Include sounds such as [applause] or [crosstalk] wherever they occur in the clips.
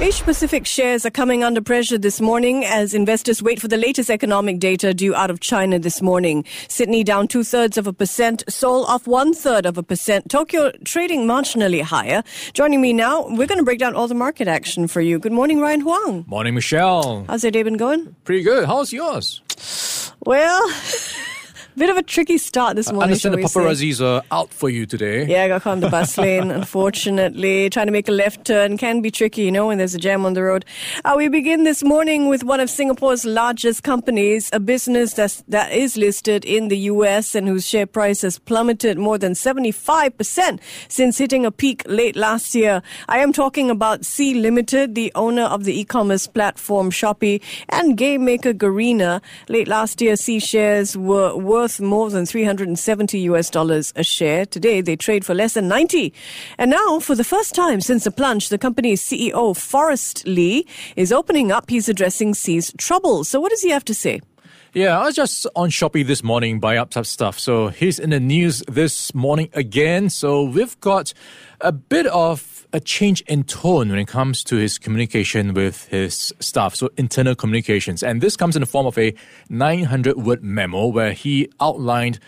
Asia Pacific shares are coming under pressure this morning as investors wait for the latest economic data due out of China this morning. Sydney down two thirds of a percent, Seoul off one third of a percent, Tokyo trading marginally higher. Joining me now, we're going to break down all the market action for you. Good morning, Ryan Huang. Morning, Michelle. How's your day been going? Pretty good. How's yours? Well, [laughs] Bit of a tricky start this morning. I understand the paparazzis are out for you today. Yeah, I got caught on the bus lane, [laughs] unfortunately. Trying to make a left turn can be tricky, you know, when there's a jam on the road. Uh, we begin this morning with one of Singapore's largest companies, a business that's, that is listed in the US and whose share price has plummeted more than 75% since hitting a peak late last year. I am talking about Sea Limited, the owner of the e-commerce platform Shopee and game maker Garena. Late last year, Sea shares were worth worth more than 370 US dollars a share. Today, they trade for less than 90. And now, for the first time since the plunge, the company's CEO, Forrest Li, is opening up. He's addressing Sea's troubles. So, what does he have to say? Yeah, I was just on Shopee this morning buying up some stuff. So he's in the news this morning again. So we've got a bit of a change in tone when it comes to his communication with his staff, so internal communications. And this comes in the form of a 900 word memo where he outlined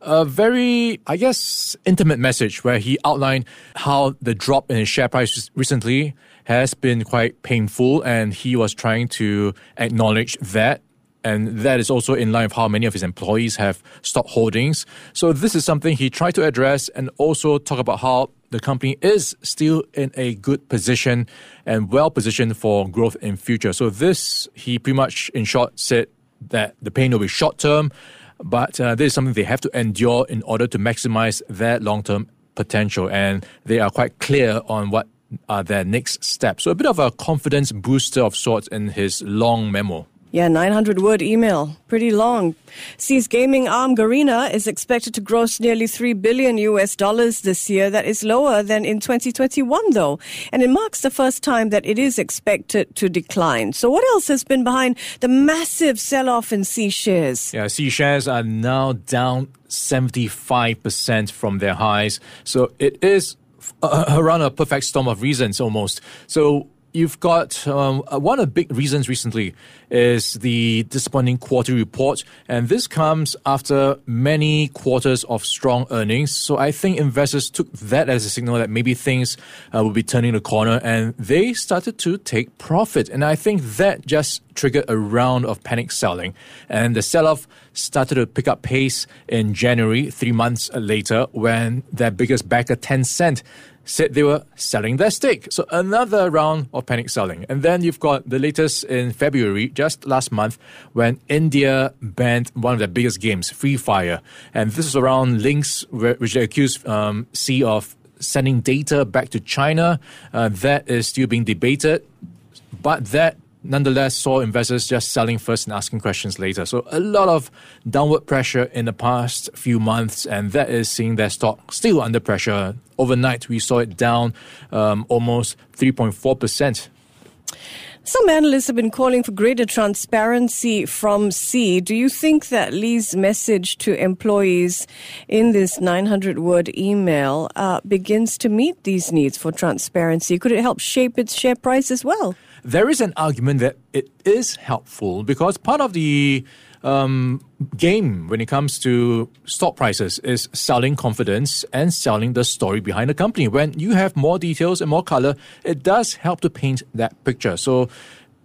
a very, I guess, intimate message where he outlined how the drop in his share price recently has been quite painful and he was trying to acknowledge that and that is also in line with how many of his employees have stock holdings. So this is something he tried to address and also talk about how the company is still in a good position and well positioned for growth in future. So this, he pretty much, in short, said that the pain will be short term, but uh, this is something they have to endure in order to maximize their long term potential. And they are quite clear on what are their next steps. So a bit of a confidence booster of sorts in his long memo. Yeah, 900 word email. Pretty long. Sea's gaming arm Garena is expected to gross nearly 3 billion US dollars this year. That is lower than in 2021 though. And it marks the first time that it is expected to decline. So what else has been behind the massive sell-off in Sea shares? Yeah, Sea shares are now down 75% from their highs. So it is around a perfect storm of reasons almost. So you've got um, uh, one of the big reasons recently is the disappointing quarterly report, and this comes after many quarters of strong earnings. So I think investors took that as a signal that maybe things uh, will be turning the corner, and they started to take profit. And I think that just triggered a round of panic selling, and the sell-off started to pick up pace in January, three months later, when their biggest backer, Tencent, said they were selling their stake. So another round of panic selling. And then you've got the latest in February, just last month, when India banned one of their biggest games, Free Fire. And this is around links which they accused um, Sea of sending data back to China. Uh, that is still being debated. But that nonetheless saw investors just selling first and asking questions later. So a lot of downward pressure in the past few months, and that is seeing their stock still under pressure. Overnight, we saw it down um, almost 3.4%. Some analysts have been calling for greater transparency from Sea. Do you think that Li's message to employees in this 900 word email uh, begins to meet these needs for transparency? Could it help shape its share price as well? There is an argument that it is helpful because part of the um, game when it comes to stock prices is selling confidence and selling the story behind the company. When you have more details and more color, it does help to paint that picture. So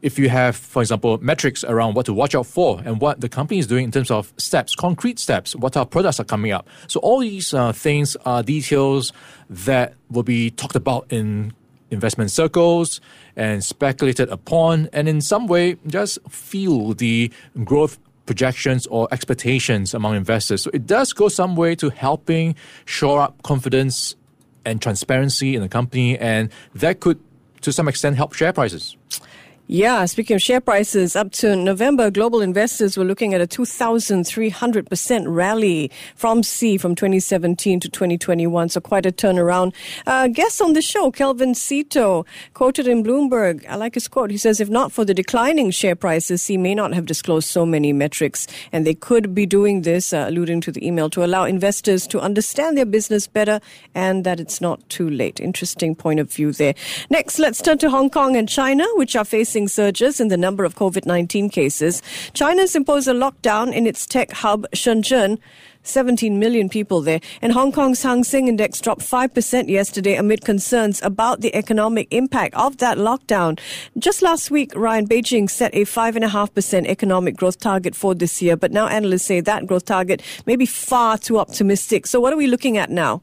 if you have, for example, metrics around what to watch out for and what the company is doing in terms of steps, concrete steps, what our products are coming up. So all these uh, things are details that will be talked about in investment circles and speculated upon, and in some way just fuel the growth projections or expectations among investors. So it does go some way to helping shore up confidence and transparency in the company, and that could, to some extent, help share prices. Yeah, speaking of share prices, up to November, global investors were looking at a 2,300% rally from Sea from 2017 to 2021. So quite a turnaround. Uh, guest on the show, Kelvin Cito, quoted in Bloomberg. I like his quote. He says, if not for the declining share prices, Sea may not have disclosed so many metrics. And they could be doing this, uh, alluding to the email, to allow investors to understand their business better and that it's not too late. Interesting point of view there. Next, let's turn to Hong Kong and China, which are facing surges in the number of COVID 19 cases, China has imposed a lockdown in its tech hub, Shenzhen. 17 million people there. And Hong Kong's Hang Seng Index dropped 5% yesterday amid concerns about the economic impact of that lockdown. Just last week, Ryan, Beijing set a 5.5% economic growth target for this year, but now analysts say that growth target may be far too optimistic. So, what are we looking at now?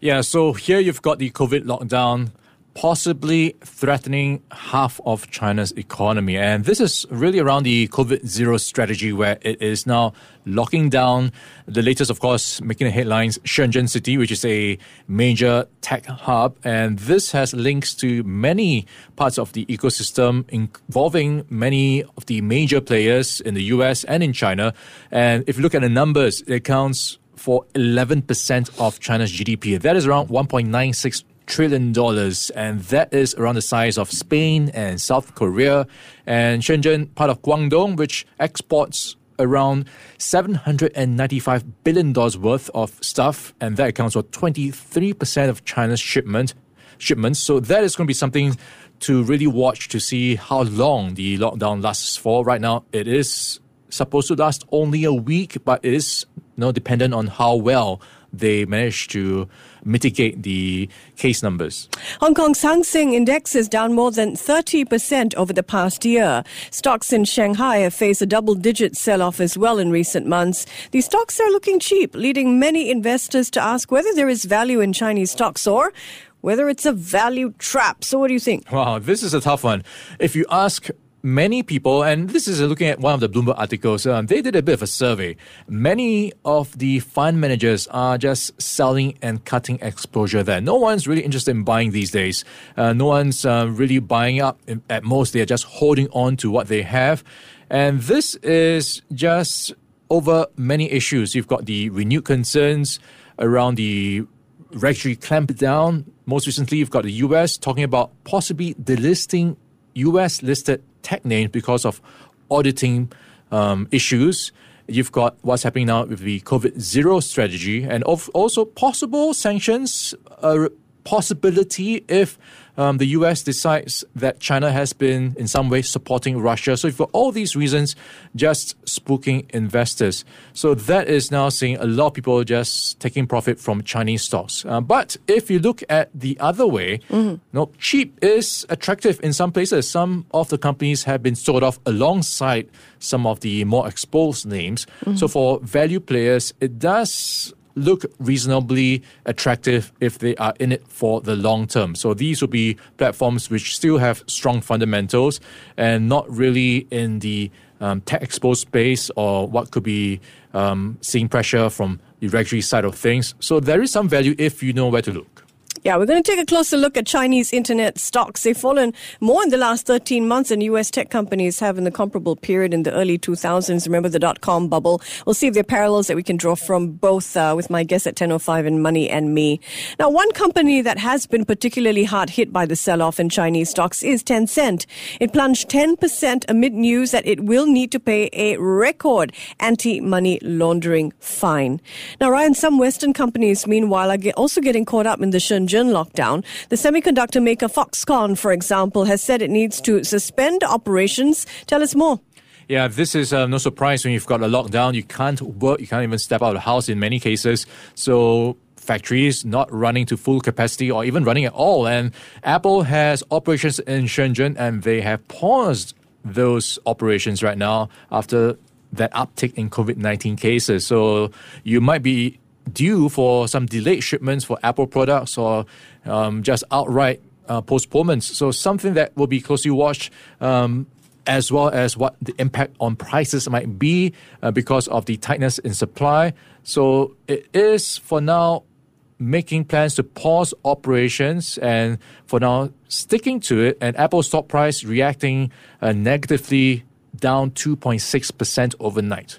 Yeah, so here you've got the COVID lockdown possibly threatening half of China's economy. And this is really around the COVID zero strategy where it is now locking down the latest, of course, making the headlines, Shenzhen City, which is a major tech hub. And this has links to many parts of the ecosystem involving many of the major players in the US and in China. And if you look at the numbers, it accounts for 11% of China's GDP. That is around 1.96 trillion dollars, and that is around the size of Spain and South Korea. And Shenzhen, part of Guangdong, which exports around $795 billion worth of stuff, and that accounts for 23% of China's shipment, shipments. So that is going to be something to really watch to see how long the lockdown lasts for. Right now, it is supposed to last only a week, but it is you know, dependent on how well they manage to mitigate the case numbers. Hong Kong's Hang Seng Index is down more than 30% over the past year. Stocks in Shanghai have faced a double digit sell off as well in recent months. These stocks are looking cheap, leading many investors to ask whether there is value in Chinese stocks or whether it's a value trap. So, what do you think? Wow, this is a tough one. If you ask many people, and this is looking at one of the Bloomberg articles, um, they did a bit of a survey. Many of the fund managers are just selling and cutting exposure there. No one's really interested in buying these days. Uh, no one's uh, really buying up. At most, they're just holding on to what they have. And this is just over many issues. You've got the renewed concerns around the regulatory clampdown. Most recently, you've got the US talking about possibly delisting US listed tech names because of auditing um, issues. You've got what's happening now with the COVID zero strategy and of, also possible sanctions, a possibility if um, the US decides that China has been in some way supporting Russia. So for all these reasons, just spooking investors. So that is now seeing a lot of people just taking profit from Chinese stocks. Uh, but if you look at the other way, mm-hmm. no, cheap is attractive in some places. Some of the companies have been sold off alongside some of the more exposed names. Mm-hmm. So for value players, it does look reasonably attractive if they are in it for the long term. So these will be platforms which still have strong fundamentals and not really in the um, tech exposed space or what could be um, seeing pressure from the regulatory side of things. So there is some value if you know where to look. Yeah, we're going to take a closer look at Chinese internet stocks. They've fallen more in the last 13 months than US tech companies have in the comparable period in the early 2000s. Remember the dot com bubble? We'll see if there are parallels that we can draw from both uh, with my guest at 10.05 and Money and Me. Now, one company that has been particularly hard hit by the sell off in Chinese stocks is Tencent. It plunged 10% amid news that it will need to pay a record anti money laundering fine. Now, Ryan, some Western companies, meanwhile, are also getting caught up in the Shenzhen Shenzhen lockdown. The semiconductor maker Foxconn, for example, has said it needs to suspend operations. Tell us more. Yeah, this is uh, no surprise when you've got a lockdown. You can't work, you can't even step out of the house in many cases. So factories not running to full capacity or even running at all. And Apple has operations in Shenzhen and they have paused those operations right now after that uptick in COVID 19 cases. So you might be due for some delayed shipments for Apple products or um, just outright uh, postponements. So something that will be closely watched. Um, as well as what the impact on prices might be uh, because of the tightness in supply. So it is for now making plans to pause operations and for now sticking to it. And Apple stock price reacting uh, negatively down 2.6% overnight.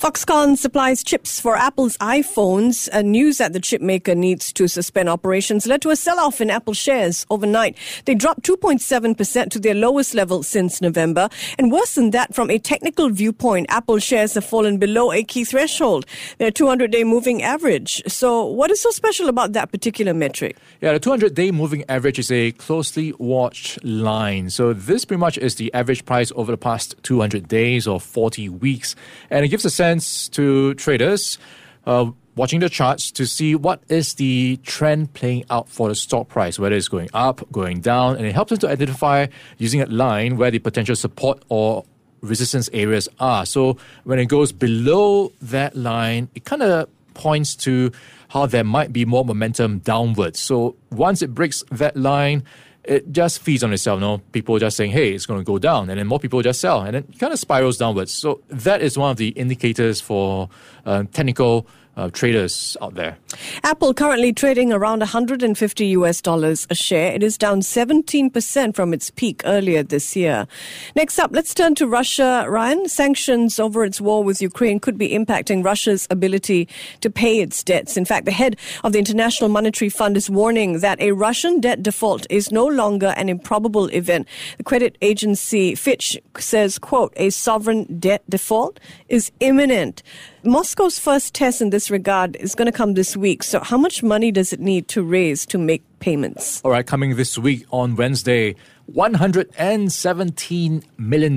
Foxconn supplies chips for Apple's iPhones. A news that the chipmaker needs to suspend operations led to a sell-off in Apple shares overnight. They dropped 2.7% to their lowest level since November. And worse than that, from a technical viewpoint, Apple shares have fallen below a key threshold, their 200-day moving average. So what is so special about that particular metric? Yeah, the 200-day moving average is a closely watched line. So this pretty much is the average price over the past 200 days or 40 weeks. And it gives a sense to traders uh, watching the charts to see what is the trend playing out for the stock price, whether it's going up, going down, and it helps them to identify using a line where the potential support or resistance areas are. So when it goes below that line, it kind of points to how there might be more momentum downwards. So once it breaks that line, it just feeds on itself. You know, people just saying, "Hey, it's going to go down," and then more people just sell, and it kind of spirals downwards. So that is one of the indicators for uh, technical uh, traders out there. Apple currently trading around 150 US dollars a share. It is down 17% from its peak earlier this year. Next up, let's turn to Russia. Ryan, sanctions over its war with Ukraine could be impacting Russia's ability to pay its debts. In fact, the head of the International Monetary Fund is warning that a Russian debt default is no longer an improbable event. The credit agency Fitch says, quote, a sovereign debt default is imminent. Moscow's first test in this regard is going to come this week. So, how much money does it need to raise to make payments? All right, coming this week on Wednesday, $117 million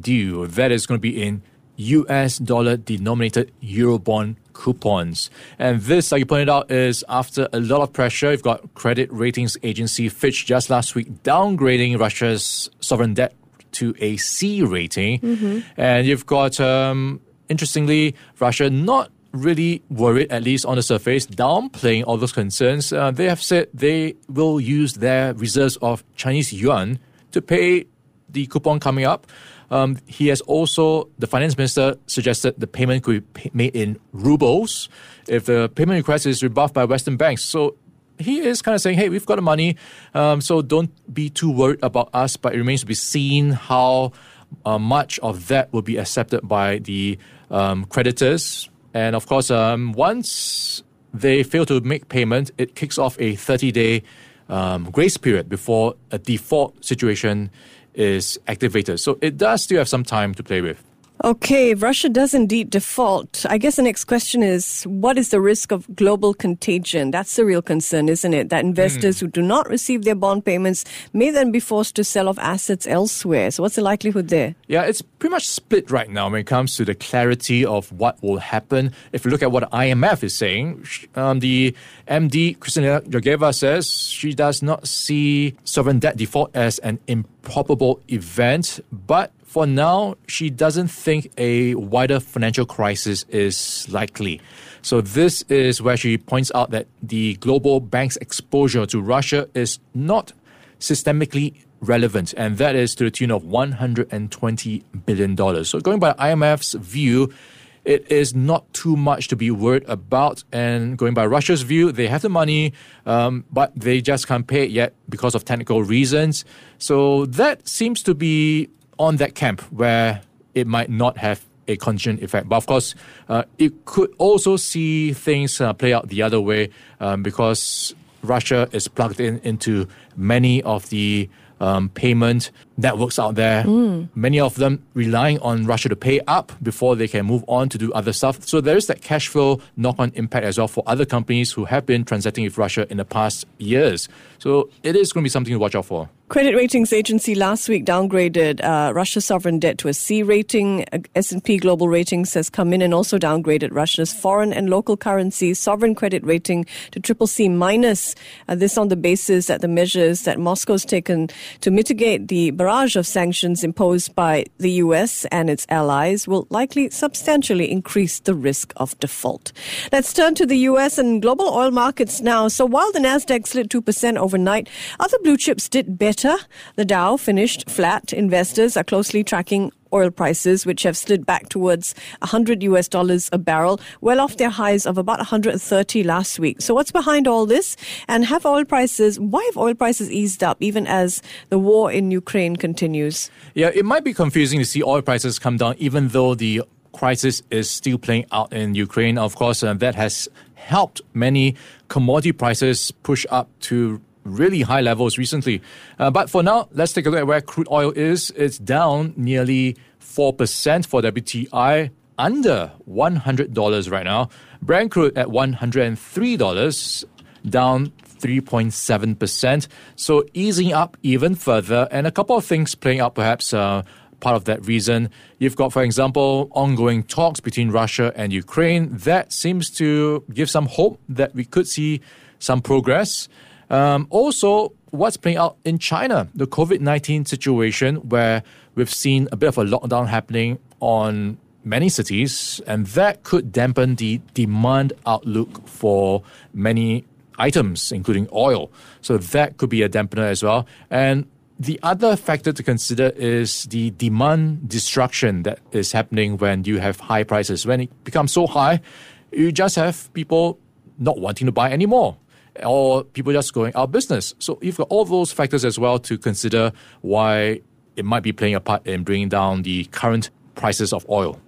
due. That is going to be in US dollar denominated Eurobond coupons. And this, like you pointed out, is after a lot of pressure. You've got credit ratings agency Fitch just last week downgrading Russia's sovereign debt to a C rating. Mm-hmm. And you've got um, interestingly, Russia not really worried, at least on the surface, downplaying all those concerns. Uh, they have said they will use their reserves of Chinese yuan to pay the coupon coming up. Um, he has also, the finance minister suggested the payment could be made in rubles if the payment request is rebuffed by Western banks. So he is kind of saying, hey, we've got the money, um, so don't be too worried about us, but it remains to be seen how uh, much of that will be accepted by the um, creditors. And of course, um, once they fail to make payment, it kicks off a 30 day um, grace period before a default situation is activated. So it does still have some time to play with. Okay, if Russia does indeed default, I guess the next question is what is the risk of global contagion? That's the real concern, isn't it? That investors mm. who do not receive their bond payments may then be forced to sell off assets elsewhere. So, what's the likelihood there? Yeah, it's pretty much split right now when it comes to the clarity of what will happen. If you look at what IMF is saying, um, the MD, Kristalina Georgieva, says she does not see sovereign debt default as an improbable event, but for now, she doesn't think a wider financial crisis is likely. So, this is where she points out that the global bank's exposure to Russia is not systemically relevant, and that is to the tune of $120 billion. So, going by IMF's view, it is not too much to be worried about. And going by Russia's view, they have the money, um, but they just can't pay it yet because of technical reasons. So that seems to be on that camp where it might not have a contingent effect. But of course, uh, it could also see things uh, play out the other way um, because Russia is plugged in into many of the um, payment networks out there. Mm. Many of them relying on Russia to pay up before they can move on to do other stuff. So there is that cash flow knock on impact as well for other companies who have been transacting with Russia in the past years. So it is going to be something to watch out for. Credit ratings agency last week downgraded uh, Russia's sovereign debt to a C rating. Uh, S&P Global Ratings has come in and also downgraded Russia's foreign and local currency sovereign credit rating to triple C minus. Uh, this on the basis that the measures that Moscow's taken to mitigate the barrage of sanctions imposed by the US and its allies will likely substantially increase the risk of default. Let's turn to the US and global oil markets now. So while the Nasdaq slid 2% overnight, other blue chips did better. The Dow finished flat. Investors are closely tracking oil prices, which have slid back towards 100 US dollars a barrel, well off their highs of about 130 last week. So what's behind all this? And have oil prices, why have oil prices eased up even as the war in Ukraine continues? Yeah, it might be confusing to see oil prices come down even though the crisis is still playing out in Ukraine. Of course, uh, that has helped many commodity prices push up to really high levels recently. Uh, but for now, let's take a look at where crude oil is. It's down nearly 4% for WTI, under $100 right now. Brent crude at $103, down 3.7%. So easing up even further. And a couple of things playing out perhaps. Uh, part of that reason. You've got, for example, ongoing talks between Russia and Ukraine. That seems to give some hope that we could see some progress. Um, also, what's playing out in China, the COVID 19 situation, where we've seen a bit of a lockdown happening on many cities, and that could dampen the demand outlook for many items, including oil. So that could be a dampener as well. And the other factor to consider is the demand destruction that is happening when you have high prices. When it becomes so high, you just have people not wanting to buy anymore or people just going out of business. So you've got all those factors as well to consider why it might be playing a part in bringing down the current prices of oil.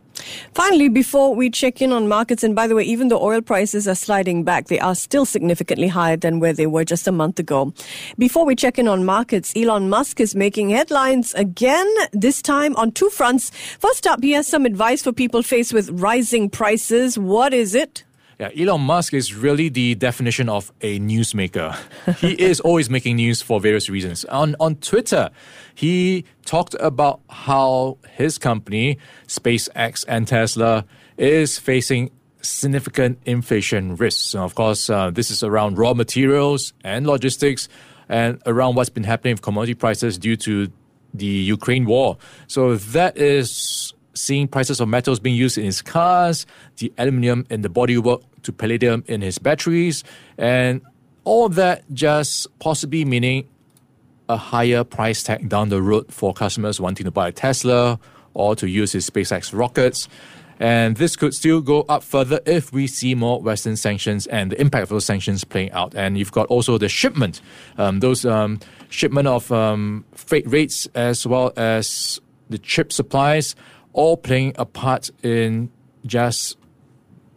Finally, before we check in on markets, and by the way, even though oil prices are sliding back, they are still significantly higher than where they were just a month ago. Before we check in on markets, Elon Musk is making headlines again, this time on two fronts. First up, he has some advice for people faced with rising prices. What is it? Yeah, Elon Musk is really the definition of a newsmaker. he [laughs] is always making news for various reasons. On on Twitter, he talked about how his company, SpaceX and Tesla, is facing significant inflation risks. And of course, uh, this is around raw materials and logistics and around what's been happening with commodity prices due to the Ukraine war. So that is seeing prices of metals being used in his cars, the aluminium in the bodywork to palladium in his batteries, and all that just possibly meaning a higher price tag down the road for customers wanting to buy a Tesla or to use his SpaceX rockets. And this could still go up further if we see more Western sanctions and the impact of those sanctions playing out. And you've got also the shipment, um, those um, shipment of um, freight rates as well as the chip supplies all playing a part in just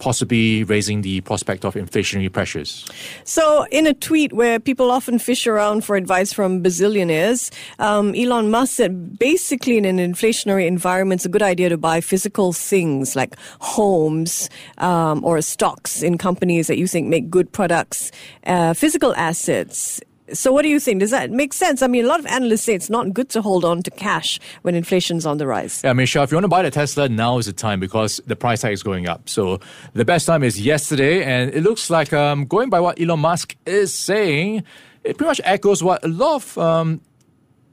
possibly raising the prospect of inflationary pressures. So, in a tweet where people often fish around for advice from bazillionaires, um, Elon Musk said basically in an inflationary environment, it's a good idea to buy physical things like homes um, or stocks in companies that you think make good products, uh, physical assets so, what do you think? Does that make sense? I mean, a lot of analysts say it's not good to hold on to cash when inflation's on the rise. Yeah, I mean, sure, if you want to buy the Tesla, now is the time because the price tag is going up. So, the best time is yesterday, and it looks like um, going by what Elon Musk is saying, it pretty much echoes what a lot of um,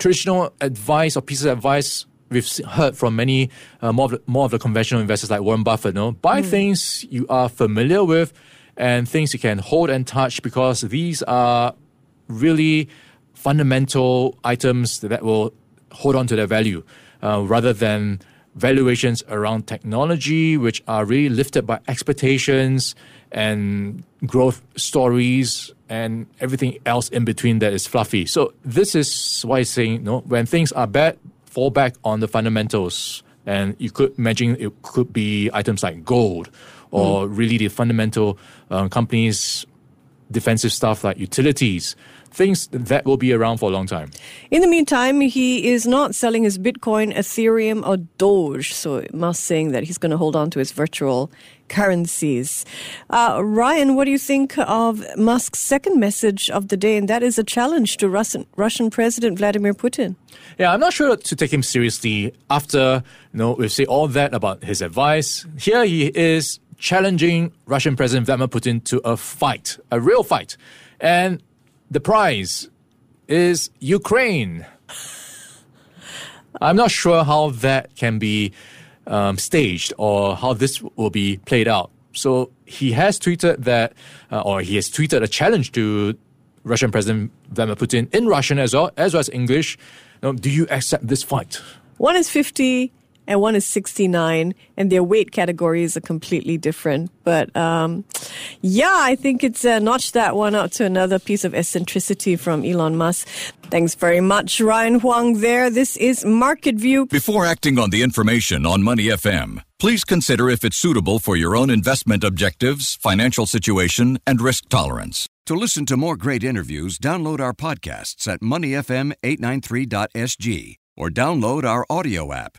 traditional advice or pieces of advice we've heard from many uh, more, of the, more of the conventional investors like Warren Buffett. No, buy mm. things you are familiar with and things you can hold and touch because these are really fundamental items that will hold on to their value uh, rather than valuations around technology, which are really lifted by expectations and growth stories and everything else in between that is fluffy. So this is why I'm saying, you know, when things are bad, fall back on the fundamentals. And you could imagine it could be items like gold or mm. really the fundamental uh, companies' defensive stuff like utilities things that will be around for a long time. In the meantime, he is not selling his Bitcoin, Ethereum, or Doge. So Musk saying that he's going to hold on to his virtual currencies. Uh, Ryan, what do you think of Musk's second message of the day? And that is a challenge to Russian, Russian President Vladimir Putin. Yeah, I'm not sure to take him seriously after you know we've said all that about his advice. Here he is challenging Russian President Vladimir Putin to a fight, a real fight. And the prize is Ukraine. I'm not sure how that can be um, staged or how this will be played out. So he has tweeted that, uh, or he has tweeted a challenge to Russian President Vladimir Putin in Russian as well as well as English. do you accept this fight? One is 50 and one is 69, and their weight categories are completely different. But um, yeah, I think it's uh, notched that one out to another piece of eccentricity from Elon Musk. Thanks very much, Ryan Huang. There, this is Market View. Before acting on the information on Money FM, please consider if it's suitable for your own investment objectives, financial situation, and risk tolerance. To listen to more great interviews, download our podcasts at moneyfm893.sg or download our audio app.